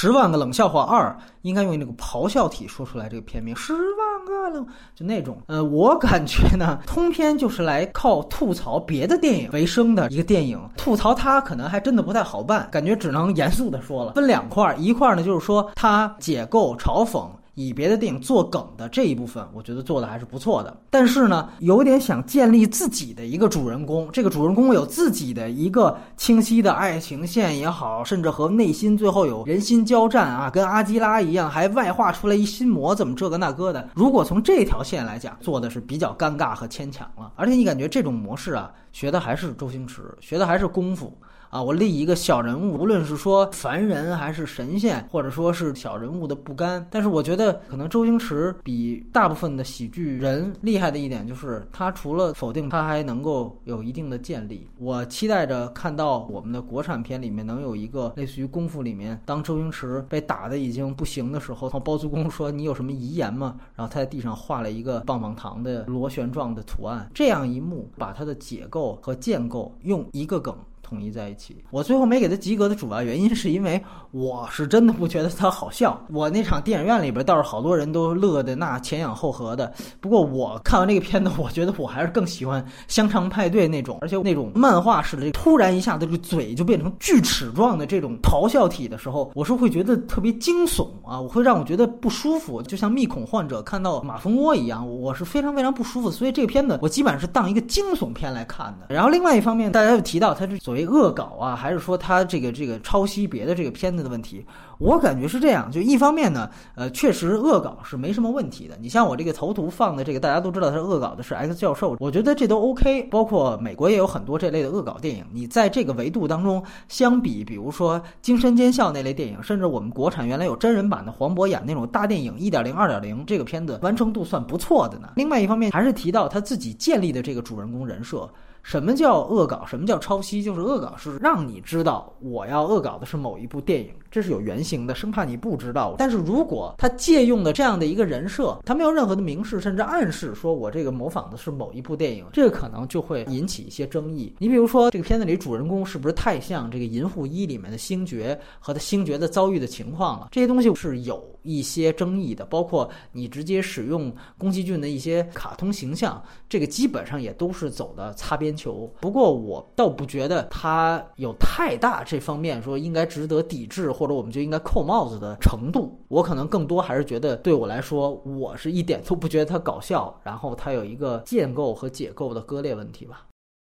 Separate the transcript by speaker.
Speaker 1: 十万个冷笑话二应该用那个咆哮体说出来这个片名，十万个冷就那种。呃，我感觉呢，通篇就是来靠吐槽别的电影为生的一个电影，吐槽它可能还真的不太好办，感觉只能严肃的说了。分两块，一块呢就是说它解构嘲讽。以别的电影做梗的这一部分，我觉得做的还是不错的。但是呢，有点想建立自己的一个主人公，这个主人公有自己的一个清晰的爱情线也好，甚至和内心最后有人心交战啊，跟阿基拉一样，还外化出来一心魔，怎么这个那个的。如果从这条线来讲，做的是比较尴尬和牵强了。而且你感觉这种模式啊，学的还是周星驰，学的还是功夫。啊，我立一个小人物，无论是说凡人还是神仙，或者说是小人物的不甘，但是我觉得可能周星驰比大部分的喜剧人厉害的一点就是，他除了否定，他还能够有一定的建立。我期待着看到我们的国产片里面能有一个类似于功夫里面，当周星驰被打的已经不行的时候，包租公说你有什么遗言吗？然后他在地上画了一个棒棒糖的螺旋状的图案，这样一幕把他的解构和建构用一个梗。统一在一起。我最后没给他及格的主要原因，是因为我是真的不觉得他好笑。我那场电影院里边倒是好多人都乐得那前仰后合的。不过我看完这个片子，我觉得我还是更喜欢香肠派对那种，而且那种漫画式的，突然一下子这嘴就变成锯齿状的这种咆哮体的时候，我是会觉得特别惊悚啊，我会让我觉得不舒服，就像密恐患者看到马蜂窝一样，我是非常非常不舒服。所以这个片子我基本上是当一个惊悚片来看的。然后另外一方面，大家又提到它是所谓。恶搞啊，还是说他这个这个抄袭别的这个片子的问题？我感觉是这样，就一方面呢，呃，确实恶搞是没什么问题的。你像我这个头图放的这个，大家都知道他恶搞的是 X 教授，我觉得这都 OK。包括美国也有很多这类的恶搞电影。你在这个维度当中，相比比如说《惊声尖笑》那类电影，甚至我们国产原来有真人版的黄渤演那种大电影一点零、二点零，这个片子完成度算不错的呢。另外一方面，还是提到他自己建立的这个主人公人设。什么叫恶搞？什么叫抄袭？就是恶搞是让你知道我要恶搞的是某一部电影。这是有原型的，生怕你不知道。但是如果他借用的这样的一个人设，他没有任何的明示甚至暗示，说我这个模仿的是某一部电影，这个可能就会引起一些争议。你比如说，这个片子里主人公是不是太像这个《银护一》里面的星爵和他星爵的遭遇的情况了？这些东西是有一些争议的。包括你直接使用宫崎骏的一些卡通形象，这个基本上也都是走的擦边球。不过我倒不觉得他有太大这方面说应该值得抵制。或者我们就应该扣帽子的程度，我可能更多还是觉得，对我来说，我是一点都不觉得它搞笑，然后它有一个建构和解构的割裂问题吧。